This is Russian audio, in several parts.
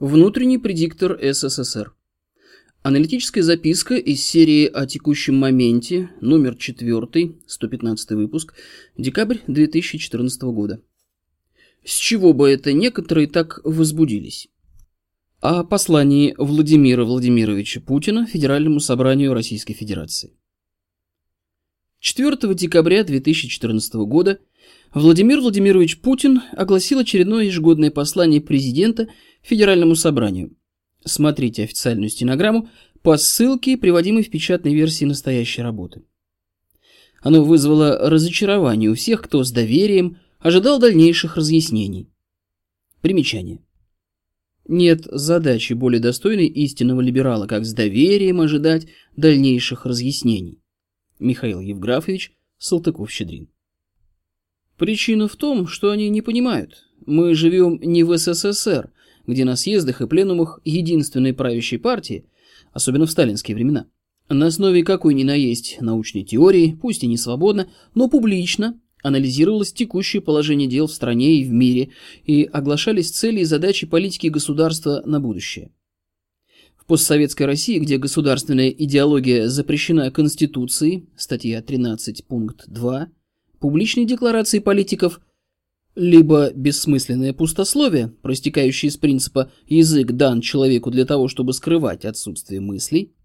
Внутренний предиктор СССР. Аналитическая записка из серии о текущем моменте, номер 4, 115 выпуск, декабрь 2014 года. С чего бы это некоторые так возбудились? О послании Владимира Владимировича Путина Федеральному собранию Российской Федерации. 4 декабря 2014 года Владимир Владимирович Путин огласил очередное ежегодное послание президента Федеральному собранию. Смотрите официальную стенограмму по ссылке, приводимой в печатной версии настоящей работы. Оно вызвало разочарование у всех, кто с доверием ожидал дальнейших разъяснений. Примечание. Нет задачи более достойной истинного либерала, как с доверием ожидать дальнейших разъяснений. Михаил Евграфович Салтыков-Щедрин. Причина в том, что они не понимают. Мы живем не в СССР, где на съездах и пленумах единственной правящей партии, особенно в сталинские времена, на основе какой ни наесть научной теории, пусть и не свободно, но публично анализировалось текущее положение дел в стране и в мире и оглашались цели и задачи политики государства на будущее. В постсоветской России, где государственная идеология запрещена Конституцией, статья 13, пункт 2, публичные декларации политиков либо бессмысленное пустословие, проистекающее из принципа «язык дан человеку для того, чтобы скрывать отсутствие мыслей»,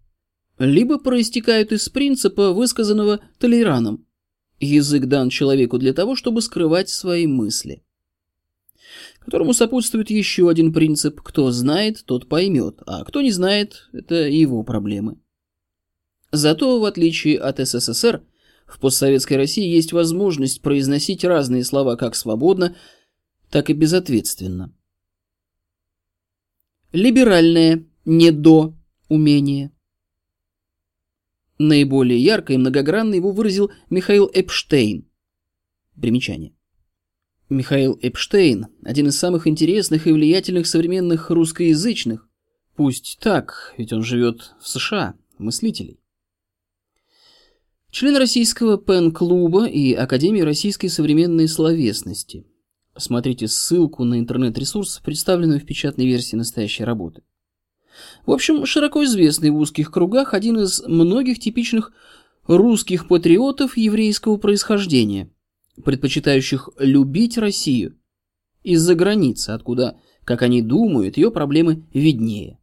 либо проистекают из принципа, высказанного Толераном «язык дан человеку для того, чтобы скрывать свои мысли», которому сопутствует еще один принцип «кто знает, тот поймет», а кто не знает – это его проблемы. Зато, в отличие от СССР, в постсоветской России есть возможность произносить разные слова как свободно, так и безответственно. Либеральное «не до» умение. Наиболее ярко и многогранно его выразил Михаил Эпштейн. Примечание. Михаил Эпштейн – один из самых интересных и влиятельных современных русскоязычных, пусть так, ведь он живет в США, мыслителей. Член российского пен-клуба и Академии российской современной словесности. Смотрите ссылку на интернет-ресурс, представленную в печатной версии настоящей работы. В общем, широко известный в узких кругах один из многих типичных русских патриотов еврейского происхождения, предпочитающих любить Россию из-за границы, откуда, как они думают, ее проблемы виднее.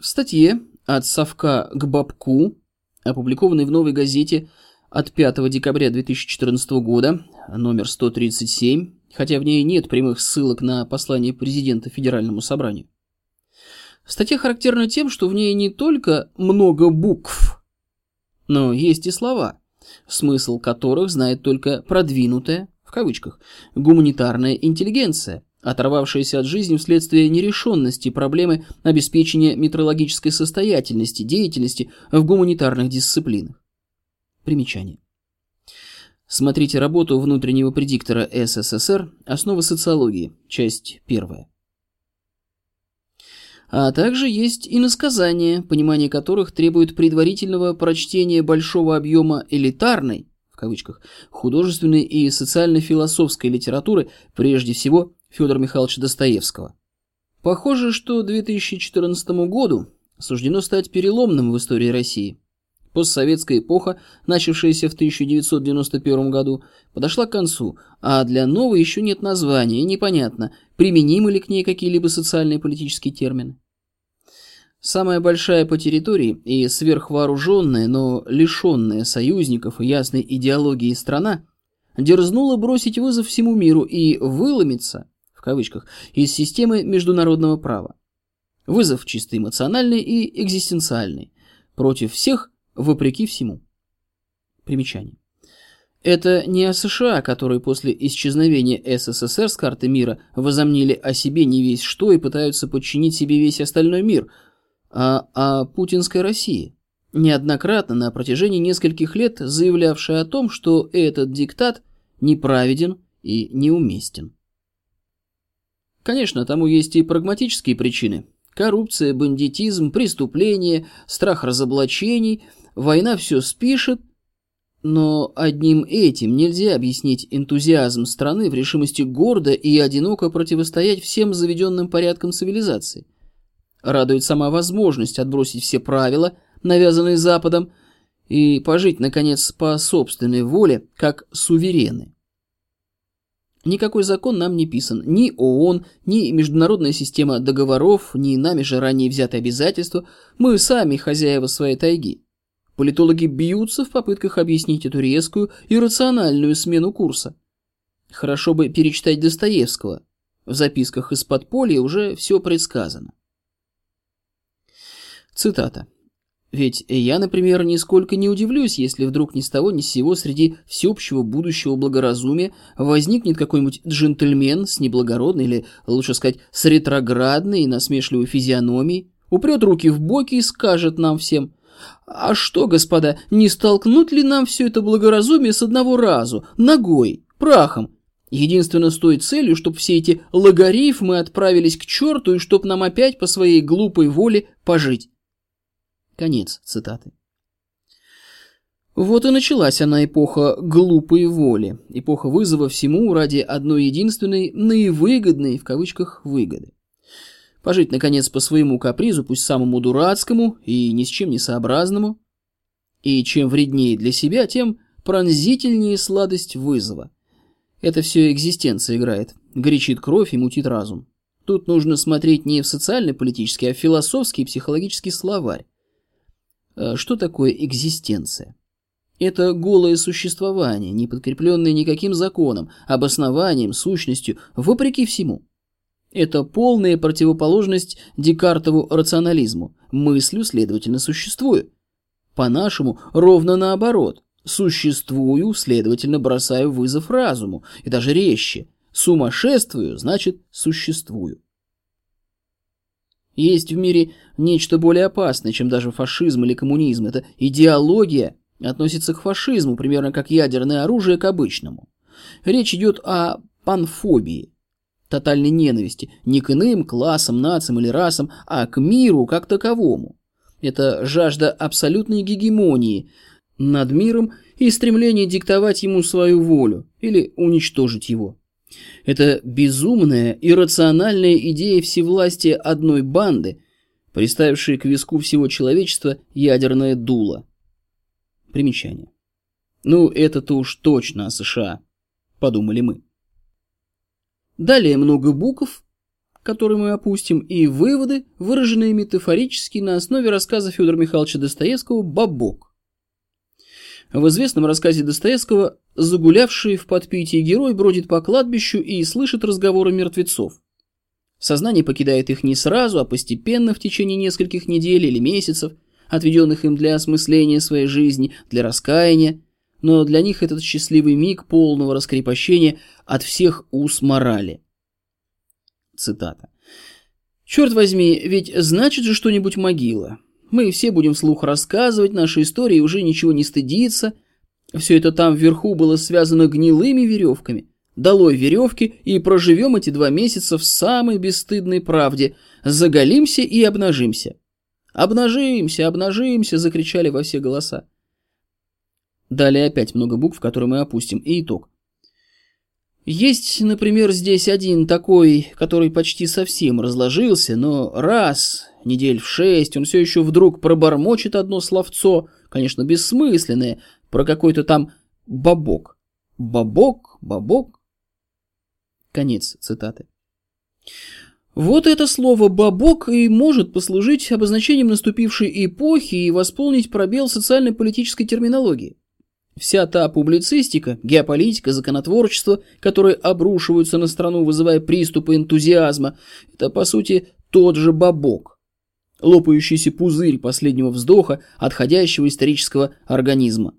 В статье «От совка к бабку» опубликованный в «Новой газете» от 5 декабря 2014 года, номер 137, хотя в ней нет прямых ссылок на послание президента Федеральному собранию. Статья характерна тем, что в ней не только много букв, но есть и слова, смысл которых знает только продвинутая, в кавычках, гуманитарная интеллигенция – оторвавшаяся от жизни вследствие нерешенности проблемы обеспечения метрологической состоятельности деятельности в гуманитарных дисциплинах. Примечание. Смотрите работу внутреннего предиктора СССР «Основы социологии», часть первая. А также есть иносказания, понимание которых требует предварительного прочтения большого объема элитарной, в кавычках, художественной и социально-философской литературы, прежде всего Федора Михайловича Достоевского. Похоже, что 2014 году суждено стать переломным в истории России. Постсоветская эпоха, начавшаяся в 1991 году, подошла к концу, а для новой еще нет названия и непонятно, применимы ли к ней какие-либо социальные и политические термины. Самая большая по территории и сверхвооруженная, но лишенная союзников и ясной идеологии страна дерзнула бросить вызов всему миру и выломиться в кавычках, из системы международного права. Вызов чисто эмоциональный и экзистенциальный. Против всех, вопреки всему. Примечание. Это не о США, которые после исчезновения СССР с карты мира возомнили о себе не весь что и пытаются подчинить себе весь остальной мир, а о путинской России, неоднократно на протяжении нескольких лет заявлявшая о том, что этот диктат неправеден и неуместен. Конечно, тому есть и прагматические причины. Коррупция, бандитизм, преступления, страх разоблачений, война все спишет. Но одним этим нельзя объяснить энтузиазм страны в решимости гордо и одиноко противостоять всем заведенным порядкам цивилизации. Радует сама возможность отбросить все правила, навязанные Западом, и пожить, наконец, по собственной воле, как суверены. Никакой закон нам не писан, ни ООН, ни международная система договоров, ни нами же ранее взятые обязательства, мы сами хозяева своей тайги. Политологи бьются в попытках объяснить эту резкую и рациональную смену курса. Хорошо бы перечитать Достоевского. В записках из подполья уже все предсказано. Цитата. Ведь я, например, нисколько не удивлюсь, если вдруг ни с того ни с сего среди всеобщего будущего благоразумия возникнет какой-нибудь джентльмен с неблагородной или, лучше сказать, с ретроградной и насмешливой физиономией, упрет руки в боки и скажет нам всем «А что, господа, не столкнуть ли нам все это благоразумие с одного разу, ногой, прахом, Единственно с той целью, чтобы все эти логарифмы отправились к черту и чтоб нам опять по своей глупой воле пожить. Конец цитаты. Вот и началась она эпоха глупой воли, эпоха вызова всему ради одной единственной наивыгодной, в кавычках, выгоды. Пожить, наконец, по своему капризу, пусть самому дурацкому и ни с чем не сообразному. И чем вреднее для себя, тем пронзительнее сладость вызова. Это все экзистенция играет, горячит кровь и мутит разум. Тут нужно смотреть не в социально-политический, а в философский и психологический словарь. Э, что такое экзистенция? Это голое существование, не подкрепленное никаким законом, обоснованием, сущностью, вопреки всему. Это полная противоположность Декартову рационализму. Мыслю, следовательно, существую. По-нашему, ровно наоборот. Существую, следовательно, бросаю вызов разуму. И даже резче. Сумасшествую, значит, существую. Есть в мире нечто более опасное, чем даже фашизм или коммунизм. Это идеология относится к фашизму, примерно как ядерное оружие к обычному. Речь идет о панфобии, тотальной ненависти не к иным классам, нациям или расам, а к миру как таковому. Это жажда абсолютной гегемонии над миром и стремление диктовать ему свою волю или уничтожить его. Это безумная, иррациональная идея всевластия одной банды, приставившей к виску всего человечества ядерное дуло. Примечание. Ну, это-то уж точно о США, подумали мы. Далее много букв, которые мы опустим, и выводы, выраженные метафорически на основе рассказа Федора Михайловича Достоевского «Бабок». В известном рассказе Достоевского загулявший в подпитии герой бродит по кладбищу и слышит разговоры мертвецов. Сознание покидает их не сразу, а постепенно в течение нескольких недель или месяцев, отведенных им для осмысления своей жизни, для раскаяния, но для них этот счастливый миг полного раскрепощения от всех уз морали. Цитата. «Черт возьми, ведь значит же что-нибудь могила. Мы все будем вслух рассказывать наши истории и уже ничего не стыдиться. Все это там вверху было связано гнилыми веревками. Долой веревки и проживем эти два месяца в самой бесстыдной правде. Заголимся и обнажимся. «Обнажимся, обнажимся!» – закричали во все голоса. Далее опять много букв, которые мы опустим, и итог. Есть, например, здесь один такой, который почти совсем разложился, но раз, недель в шесть, он все еще вдруг пробормочет одно словцо, конечно, бессмысленное, про какой-то там бабок. Бабок, бабок. Конец цитаты. Вот это слово «бабок» и может послужить обозначением наступившей эпохи и восполнить пробел социально-политической терминологии. Вся та публицистика, геополитика, законотворчество, которые обрушиваются на страну, вызывая приступы энтузиазма, это, по сути, тот же бабок. Лопающийся пузырь последнего вздоха отходящего исторического организма.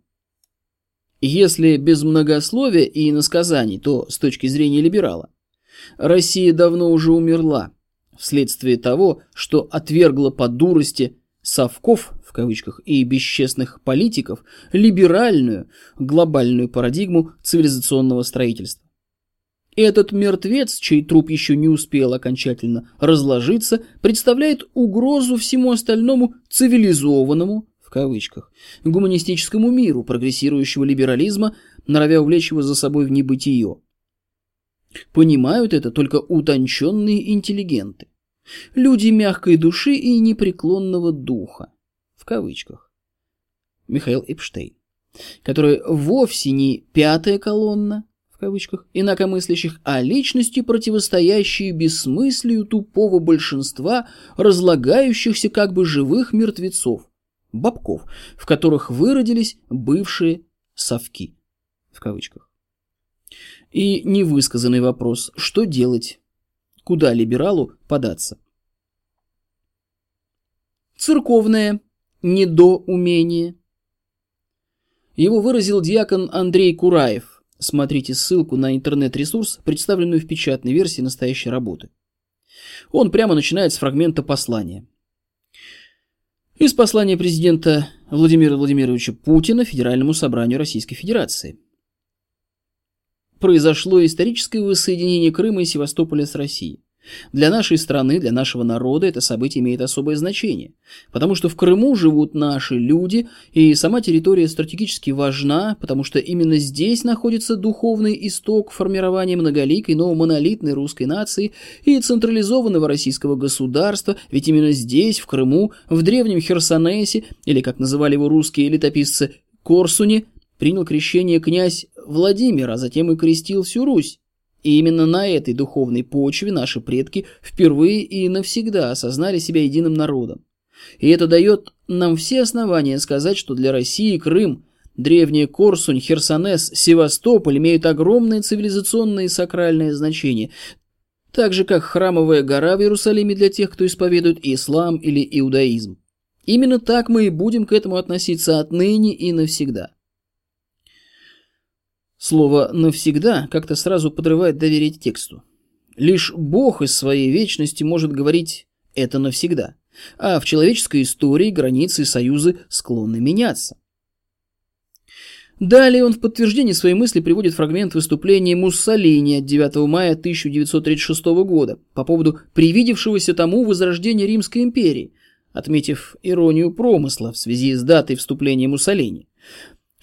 Если без многословия и иносказаний, то с точки зрения либерала, Россия давно уже умерла вследствие того, что отвергла по дурости совков, в кавычках, и бесчестных политиков либеральную глобальную парадигму цивилизационного строительства. Этот мертвец, чей труп еще не успел окончательно разложиться, представляет угрозу всему остальному цивилизованному, кавычках, гуманистическому миру прогрессирующего либерализма, норовя увлечь его за собой в небытие. Понимают это только утонченные интеллигенты. Люди мягкой души и непреклонного духа. В кавычках. Михаил Эпштейн. Который вовсе не пятая колонна, в кавычках, инакомыслящих, а личности, противостоящие бессмыслию тупого большинства разлагающихся как бы живых мертвецов, бабков, в которых выродились бывшие совки, в кавычках. И невысказанный вопрос, что делать, куда либералу податься. Церковное недоумение. Его выразил диакон Андрей Кураев. Смотрите ссылку на интернет-ресурс, представленную в печатной версии настоящей работы. Он прямо начинает с фрагмента послания. Из послания президента Владимира Владимировича Путина Федеральному собранию Российской Федерации. Произошло историческое воссоединение Крыма и Севастополя с Россией. Для нашей страны, для нашего народа это событие имеет особое значение, потому что в Крыму живут наши люди, и сама территория стратегически важна, потому что именно здесь находится духовный исток формирования многоликой, но монолитной русской нации и централизованного российского государства, ведь именно здесь, в Крыму, в древнем Херсонесе, или как называли его русские летописцы, Корсуне, принял крещение князь Владимир, а затем и крестил всю Русь. И именно на этой духовной почве наши предки впервые и навсегда осознали себя единым народом. И это дает нам все основания сказать, что для России Крым, древняя Корсунь, Херсонес, Севастополь имеют огромное цивилизационное и сакральное значение, так же как храмовая гора в Иерусалиме для тех, кто исповедует ислам или иудаизм. Именно так мы и будем к этому относиться отныне и навсегда. Слово «навсегда» как-то сразу подрывает доверие тексту. Лишь Бог из своей вечности может говорить «это навсегда», а в человеческой истории границы и союзы склонны меняться. Далее он в подтверждение своей мысли приводит фрагмент выступления Муссолини от 9 мая 1936 года по поводу привидевшегося тому возрождения Римской империи, отметив иронию промысла в связи с датой вступления Муссолини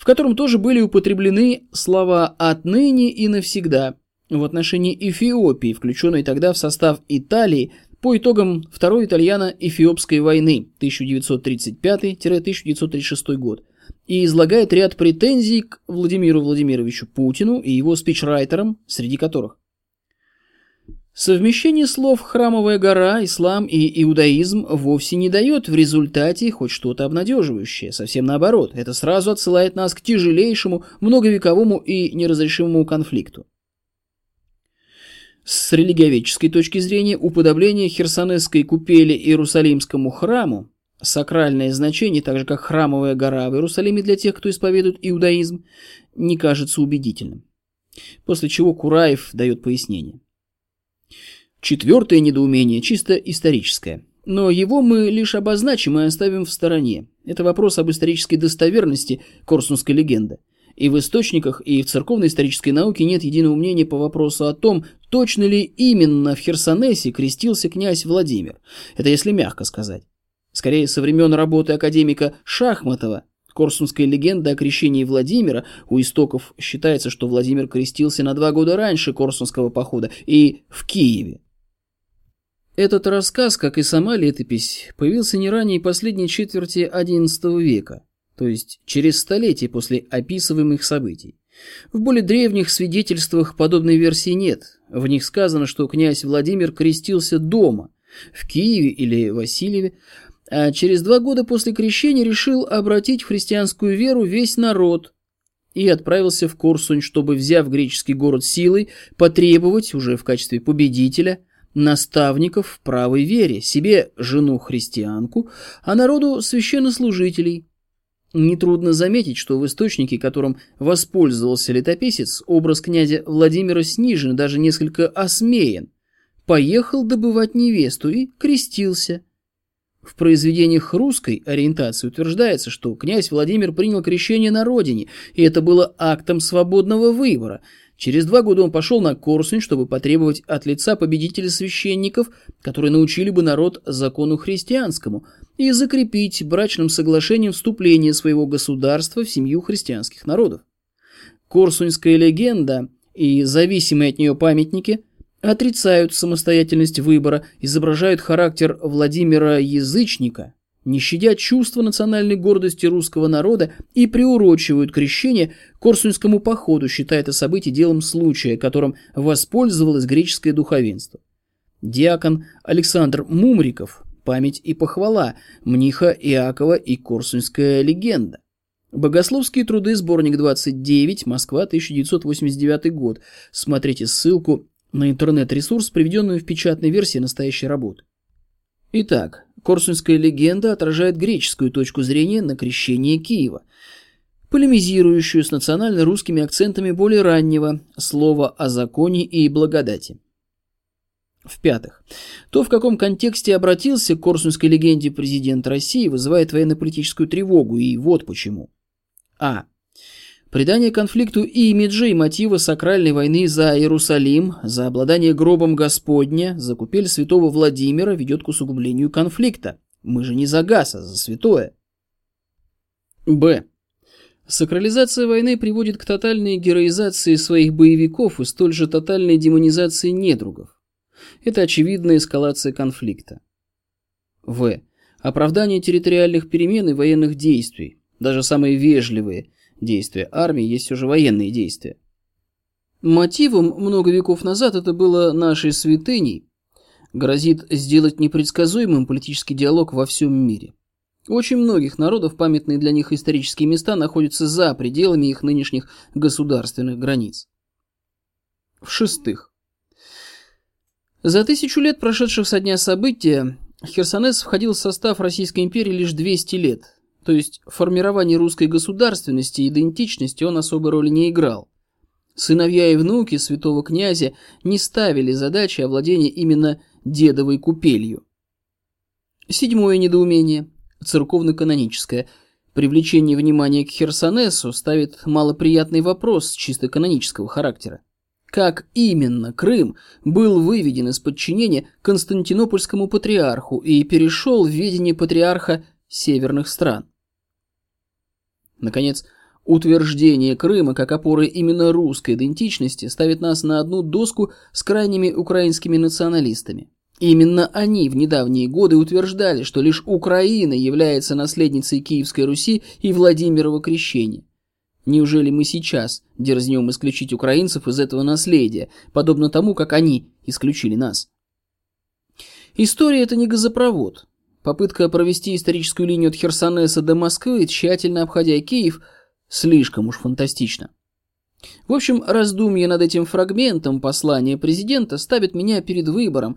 в котором тоже были употреблены слова «отныне и навсегда» в отношении Эфиопии, включенной тогда в состав Италии по итогам Второй итальяно-эфиопской войны 1935-1936 год. И излагает ряд претензий к Владимиру Владимировичу Путину и его спичрайтерам, среди которых Совмещение слов «храмовая гора», «ислам» и «иудаизм» вовсе не дает в результате хоть что-то обнадеживающее. Совсем наоборот, это сразу отсылает нас к тяжелейшему, многовековому и неразрешимому конфликту. С религиоведческой точки зрения уподобление Херсонесской купели Иерусалимскому храму сакральное значение, так же как храмовая гора в Иерусалиме для тех, кто исповедует иудаизм, не кажется убедительным. После чего Кураев дает пояснение. Четвертое недоумение чисто историческое. Но его мы лишь обозначим и оставим в стороне. Это вопрос об исторической достоверности Корсунской легенды. И в источниках, и в церковной исторической науке нет единого мнения по вопросу о том, точно ли именно в Херсонесе крестился князь Владимир. Это если мягко сказать. Скорее, со времен работы академика Шахматова Корсунская легенда о крещении Владимира у истоков считается, что Владимир крестился на два года раньше Корсунского похода и в Киеве. Этот рассказ, как и сама летопись, появился не ранее последней четверти XI века, то есть через столетие после описываемых событий. В более древних свидетельствах подобной версии нет. В них сказано, что князь Владимир крестился дома, в Киеве или Васильеве, а через два года после крещения решил обратить в христианскую веру весь народ и отправился в Корсунь, чтобы, взяв греческий город силой, потребовать, уже в качестве победителя, наставников в правой вере, себе жену-христианку, а народу священнослужителей. Нетрудно заметить, что в источнике, которым воспользовался летописец, образ князя Владимира снижен, даже несколько осмеян. Поехал добывать невесту и крестился. В произведениях русской ориентации утверждается, что князь Владимир принял крещение на родине, и это было актом свободного выбора – Через два года он пошел на Корсунь, чтобы потребовать от лица победителя священников, которые научили бы народ закону христианскому, и закрепить брачным соглашением вступление своего государства в семью христианских народов. Корсуньская легенда и зависимые от нее памятники отрицают самостоятельность выбора, изображают характер Владимира Язычника – не щадя чувства национальной гордости русского народа и приурочивают крещение Корсунскому походу, считая это событие делом случая, которым воспользовалось греческое духовенство. Диакон Александр Мумриков «Память и похвала», Мниха Иакова и Корсунская легенда. Богословские труды, сборник 29, Москва, 1989 год. Смотрите ссылку на интернет-ресурс, приведенную в печатной версии настоящей работы. Итак, Корсунская легенда отражает греческую точку зрения на крещение Киева, полемизирующую с национально-русскими акцентами более раннего слова о законе и благодати. В-пятых, то, в каком контексте обратился к Корсунской легенде президент России, вызывает военно-политическую тревогу, и вот почему. А. Придание конфликту имиджа и мотива сакральной войны за Иерусалим, за обладание гробом Господня, за купель святого Владимира ведет к усугублению конфликта. Мы же не за газ, а за святое. Б. Сакрализация войны приводит к тотальной героизации своих боевиков и столь же тотальной демонизации недругов. Это очевидная эскалация конфликта. В. Оправдание территориальных перемен и военных действий, даже самые вежливые – Действия армии есть уже военные действия. Мотивом много веков назад это было нашей святыней, грозит сделать непредсказуемым политический диалог во всем мире. очень многих народов памятные для них исторические места находятся за пределами их нынешних государственных границ. В-шестых. За тысячу лет, прошедших со дня события, Херсонес входил в состав Российской империи лишь 200 лет, то есть в формировании русской государственности и идентичности он особой роли не играл. Сыновья и внуки святого князя не ставили задачи овладения именно дедовой купелью. Седьмое недоумение, церковно-каноническое. Привлечение внимания к Херсонесу ставит малоприятный вопрос чисто канонического характера. Как именно Крым был выведен из подчинения Константинопольскому патриарху и перешел в ведение патриарха северных стран? Наконец, утверждение Крыма как опоры именно русской идентичности ставит нас на одну доску с крайними украинскими националистами. Именно они в недавние годы утверждали, что лишь Украина является наследницей Киевской Руси и Владимирова крещения. Неужели мы сейчас дерзнем исключить украинцев из этого наследия, подобно тому, как они исключили нас? История – это не газопровод, Попытка провести историческую линию от Херсонеса до Москвы, тщательно обходя Киев, слишком уж фантастично. В общем, раздумье над этим фрагментом послания президента ставит меня перед выбором.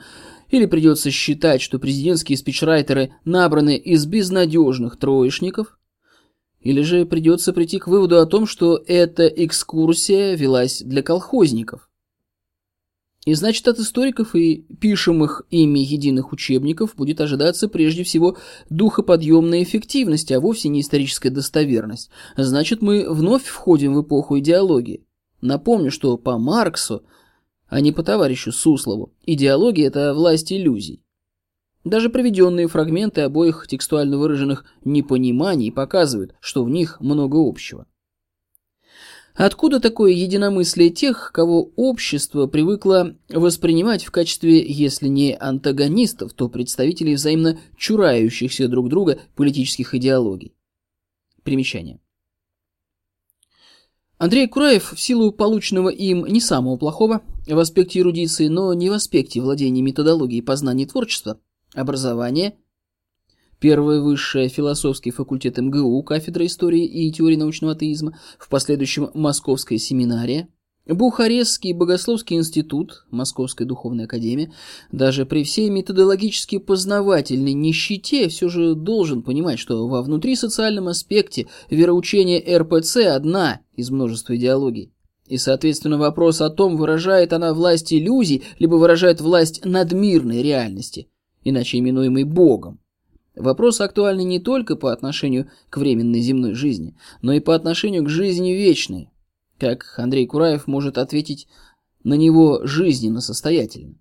Или придется считать, что президентские спичрайтеры набраны из безнадежных троечников, или же придется прийти к выводу о том, что эта экскурсия велась для колхозников. И значит, от историков и пишемых ими единых учебников будет ожидаться прежде всего духоподъемная эффективность, а вовсе не историческая достоверность. Значит, мы вновь входим в эпоху идеологии. Напомню, что по Марксу, а не по товарищу Суслову, идеология – это власть иллюзий. Даже приведенные фрагменты обоих текстуально выраженных непониманий показывают, что в них много общего. Откуда такое единомыслие тех, кого общество привыкло воспринимать в качестве, если не антагонистов, то представителей взаимно чурающихся друг друга политических идеологий? Примечание. Андрей Кураев в силу полученного им не самого плохого в аспекте эрудиции, но не в аспекте владения методологией познания творчества, образования Первое высшее философский факультет МГУ, кафедра истории и теории научного атеизма, в последующем Московская семинария, Бухарестский богословский институт, Московская духовная академия, даже при всей методологически познавательной нищете все же должен понимать, что во внутрисоциальном аспекте вероучение РПЦ одна из множества идеологий. И, соответственно, вопрос о том, выражает она власть иллюзий, либо выражает власть надмирной реальности, иначе именуемой Богом. Вопрос актуальный не только по отношению к временной земной жизни, но и по отношению к жизни вечной, как Андрей Кураев может ответить на него жизненно состоятельно.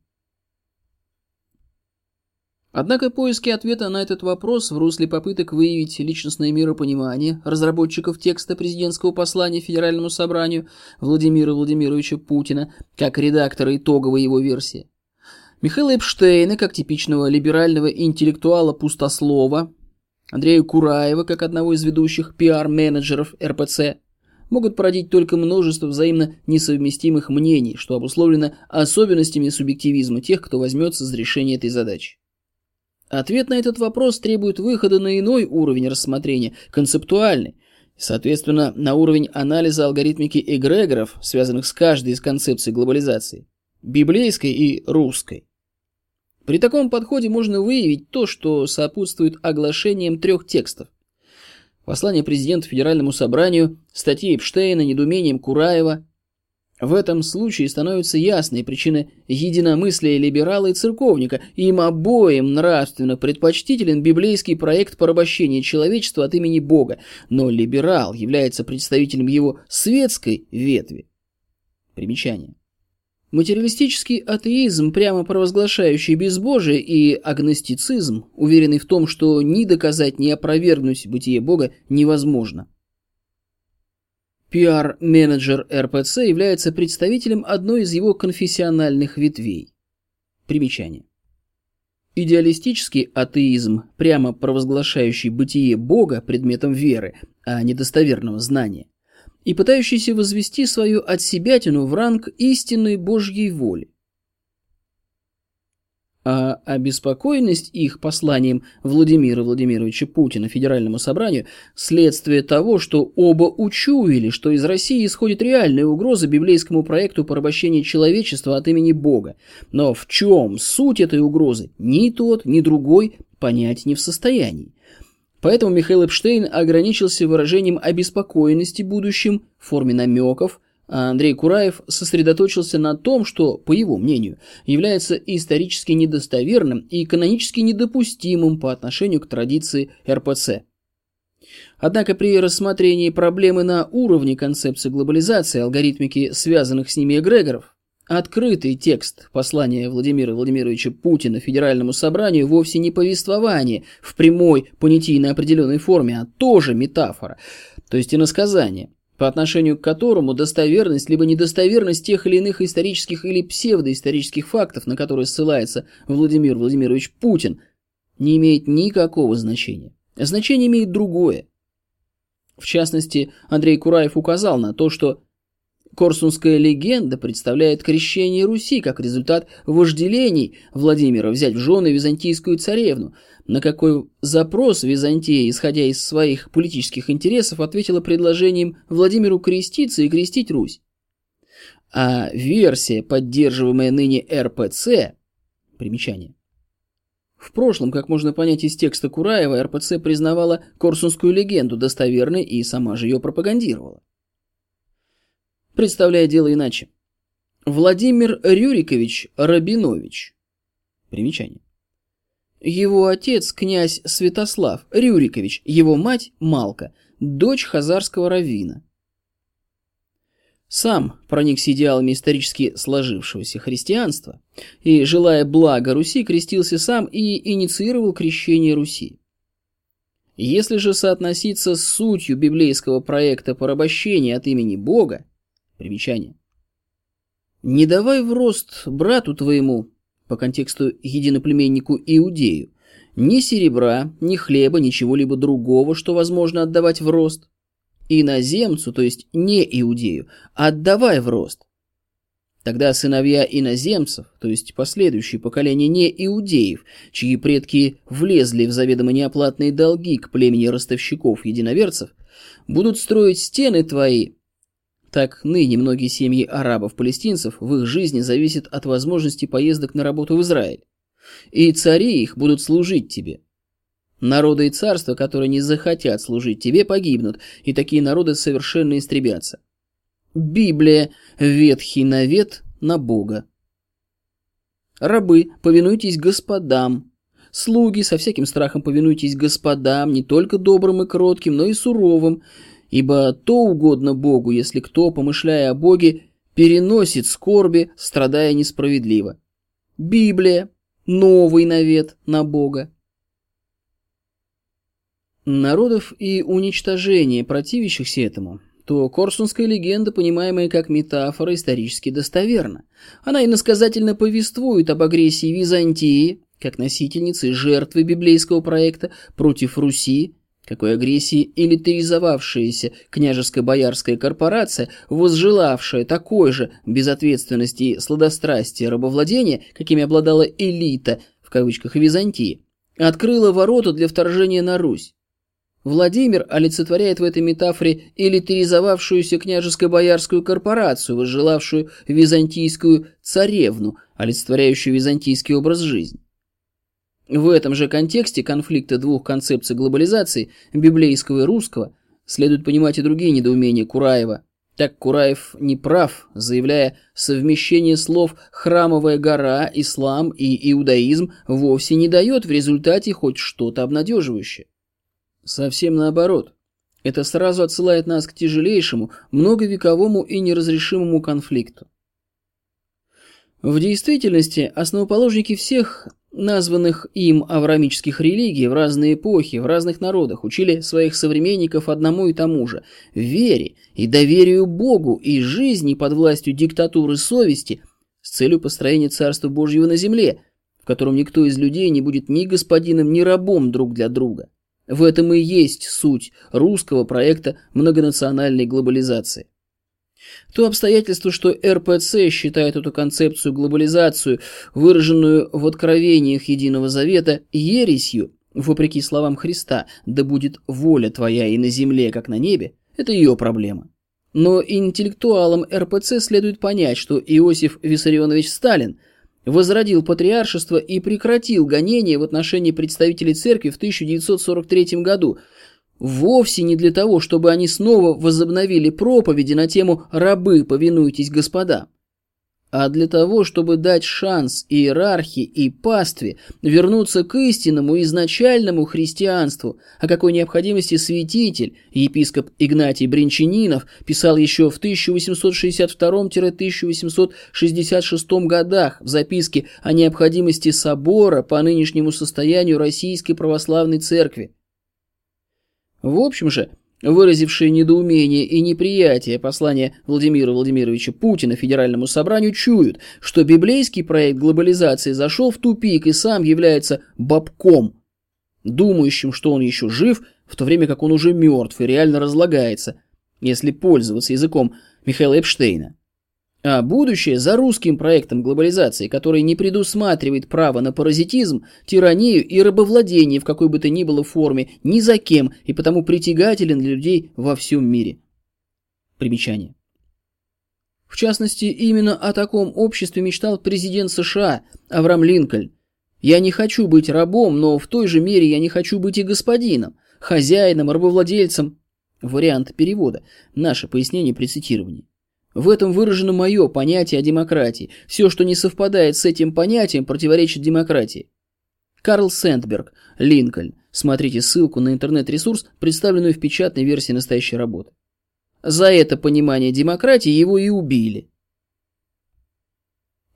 Однако поиски ответа на этот вопрос в русле попыток выявить личностное миропонимание разработчиков текста президентского послания Федеральному собранию Владимира Владимировича Путина как редактора итоговой его версии, Михаила Эпштейна как типичного либерального интеллектуала-пустослова, Андрея Кураева как одного из ведущих пиар-менеджеров РПЦ, могут породить только множество взаимно несовместимых мнений, что обусловлено особенностями субъективизма тех, кто возьмется за решение этой задачи. Ответ на этот вопрос требует выхода на иной уровень рассмотрения, концептуальный, соответственно, на уровень анализа алгоритмики эгрегоров, связанных с каждой из концепций глобализации, библейской и русской. При таком подходе можно выявить то, что сопутствует оглашениям трех текстов. Послание президента Федеральному собранию, статьи Эпштейна, недумением Кураева, в этом случае становится ясной причина единомыслия либерала и церковника. Им обоим нравственно предпочтителен библейский проект порабощения человечества от имени Бога, но либерал является представителем его светской ветви. Примечание. Материалистический атеизм, прямо провозглашающий безбожие, и агностицизм, уверенный в том, что ни доказать, ни опровергнуть бытие Бога невозможно. Пиар-менеджер РПЦ является представителем одной из его конфессиональных ветвей. Примечание. Идеалистический атеизм, прямо провозглашающий бытие Бога предметом веры, а не достоверного знания, и пытающийся возвести свою отсебятину в ранг истинной Божьей воли а обеспокоенность их посланием Владимира Владимировича Путина Федеральному собранию – следствие того, что оба учуяли, что из России исходит реальная угроза библейскому проекту порабощения человечества от имени Бога. Но в чем суть этой угрозы, ни тот, ни другой понять не в состоянии. Поэтому Михаил Эпштейн ограничился выражением обеспокоенности будущим в форме намеков – а Андрей Кураев сосредоточился на том, что, по его мнению, является исторически недостоверным и канонически недопустимым по отношению к традиции РПЦ. Однако при рассмотрении проблемы на уровне концепции глобализации, алгоритмики связанных с ними эгрегоров, открытый текст послания Владимира Владимировича Путина Федеральному собранию вовсе не повествование в прямой понятийно определенной форме, а тоже метафора, то есть иносказание – по отношению к которому достоверность либо недостоверность тех или иных исторических или псевдоисторических фактов, на которые ссылается Владимир Владимирович Путин, не имеет никакого значения. Значение имеет другое. В частности, Андрей Кураев указал на то, что Корсунская легенда представляет крещение Руси как результат вожделений Владимира взять в жены византийскую царевну, на какой запрос Византия, исходя из своих политических интересов, ответила предложением Владимиру креститься и крестить Русь. А версия, поддерживаемая ныне РПЦ, примечание, в прошлом, как можно понять из текста Кураева, РПЦ признавала Корсунскую легенду достоверной и сама же ее пропагандировала представляя дело иначе. Владимир Рюрикович Рабинович. Примечание. Его отец князь Святослав Рюрикович, его мать Малка, дочь хазарского раввина. Сам проникся идеалами исторически сложившегося христианства и, желая блага Руси, крестился сам и инициировал крещение Руси. Если же соотноситься с сутью библейского проекта порабощения от имени Бога, Примечание. «Не давай в рост брату твоему, по контексту единоплеменнику Иудею, ни серебра, ни хлеба, ничего-либо другого, что возможно отдавать в рост. Иноземцу, то есть не Иудею, отдавай в рост. Тогда сыновья иноземцев, то есть последующие поколения не иудеев, чьи предки влезли в заведомо неоплатные долги к племени ростовщиков-единоверцев, будут строить стены твои так ныне многие семьи арабов-палестинцев в их жизни зависят от возможности поездок на работу в Израиль. И цари их будут служить тебе. Народы и царства, которые не захотят служить тебе, погибнут, и такие народы совершенно истребятся. Библия ветхий навет на Бога. Рабы, повинуйтесь господам. Слуги, со всяким страхом повинуйтесь господам, не только добрым и кротким, но и суровым, Ибо то угодно Богу, если кто, помышляя о Боге, переносит скорби, страдая несправедливо. Библия – новый навет на Бога. Народов и уничтожение противящихся этому – то корсунская легенда, понимаемая как метафора, исторически достоверна. Она иносказательно повествует об агрессии Византии, как носительницы и жертвы библейского проекта против Руси, какой агрессии элитаризовавшаяся княжеско-боярская корпорация, возжелавшая такой же безответственности и сладострастия рабовладения, какими обладала элита, в кавычках, Византии, открыла ворота для вторжения на Русь. Владимир олицетворяет в этой метафоре элитаризовавшуюся княжеско-боярскую корпорацию, возжелавшую византийскую царевну, олицетворяющую византийский образ жизни. В этом же контексте конфликта двух концепций глобализации, библейского и русского, следует понимать и другие недоумения Кураева. Так Кураев не прав, заявляя, совмещение слов «храмовая гора», «ислам» и «иудаизм» вовсе не дает в результате хоть что-то обнадеживающее. Совсем наоборот. Это сразу отсылает нас к тяжелейшему, многовековому и неразрешимому конфликту. В действительности основоположники всех названных им авраамических религий в разные эпохи, в разных народах, учили своих современников одному и тому же – вере и доверию Богу и жизни под властью диктатуры совести с целью построения Царства Божьего на земле, в котором никто из людей не будет ни господином, ни рабом друг для друга. В этом и есть суть русского проекта многонациональной глобализации. То обстоятельство, что РПЦ считает эту концепцию глобализацию, выраженную в откровениях Единого Завета, ересью, вопреки словам Христа, да будет воля твоя и на земле, как на небе, это ее проблема. Но интеллектуалам РПЦ следует понять, что Иосиф Виссарионович Сталин – возродил патриаршество и прекратил гонения в отношении представителей церкви в 1943 году, вовсе не для того, чтобы они снова возобновили проповеди на тему «рабы, повинуйтесь господам», а для того, чтобы дать шанс иерархии и пастве вернуться к истинному изначальному христианству, о какой необходимости святитель, епископ Игнатий Бринчанинов, писал еще в 1862-1866 годах в записке о необходимости собора по нынешнему состоянию Российской Православной Церкви. В общем же, выразившие недоумение и неприятие послания Владимира Владимировича Путина Федеральному собранию, чуют, что библейский проект глобализации зашел в тупик и сам является бабком, думающим, что он еще жив, в то время как он уже мертв и реально разлагается, если пользоваться языком Михаила Эпштейна. А будущее за русским проектом глобализации, который не предусматривает право на паразитизм, тиранию и рабовладение в какой бы то ни было форме ни за кем и потому притягателен для людей во всем мире. Примечание. В частности, именно о таком обществе мечтал президент США Авраам Линкольн. «Я не хочу быть рабом, но в той же мере я не хочу быть и господином, хозяином, рабовладельцем». Вариант перевода. Наше пояснение при цитировании. В этом выражено мое понятие о демократии. Все, что не совпадает с этим понятием, противоречит демократии. Карл Сэндберг, Линкольн. Смотрите ссылку на интернет-ресурс, представленную в печатной версии настоящей работы. За это понимание демократии его и убили.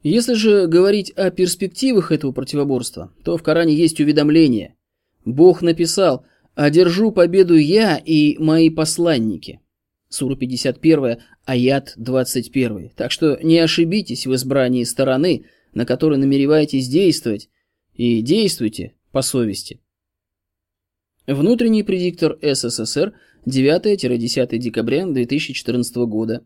Если же говорить о перспективах этого противоборства, то в Коране есть уведомление. Бог написал «Одержу победу я и мои посланники». Сура 51, аят 21. Так что не ошибитесь в избрании стороны, на которой намереваетесь действовать, и действуйте по совести. Внутренний предиктор СССР 9-10 декабря 2014 года.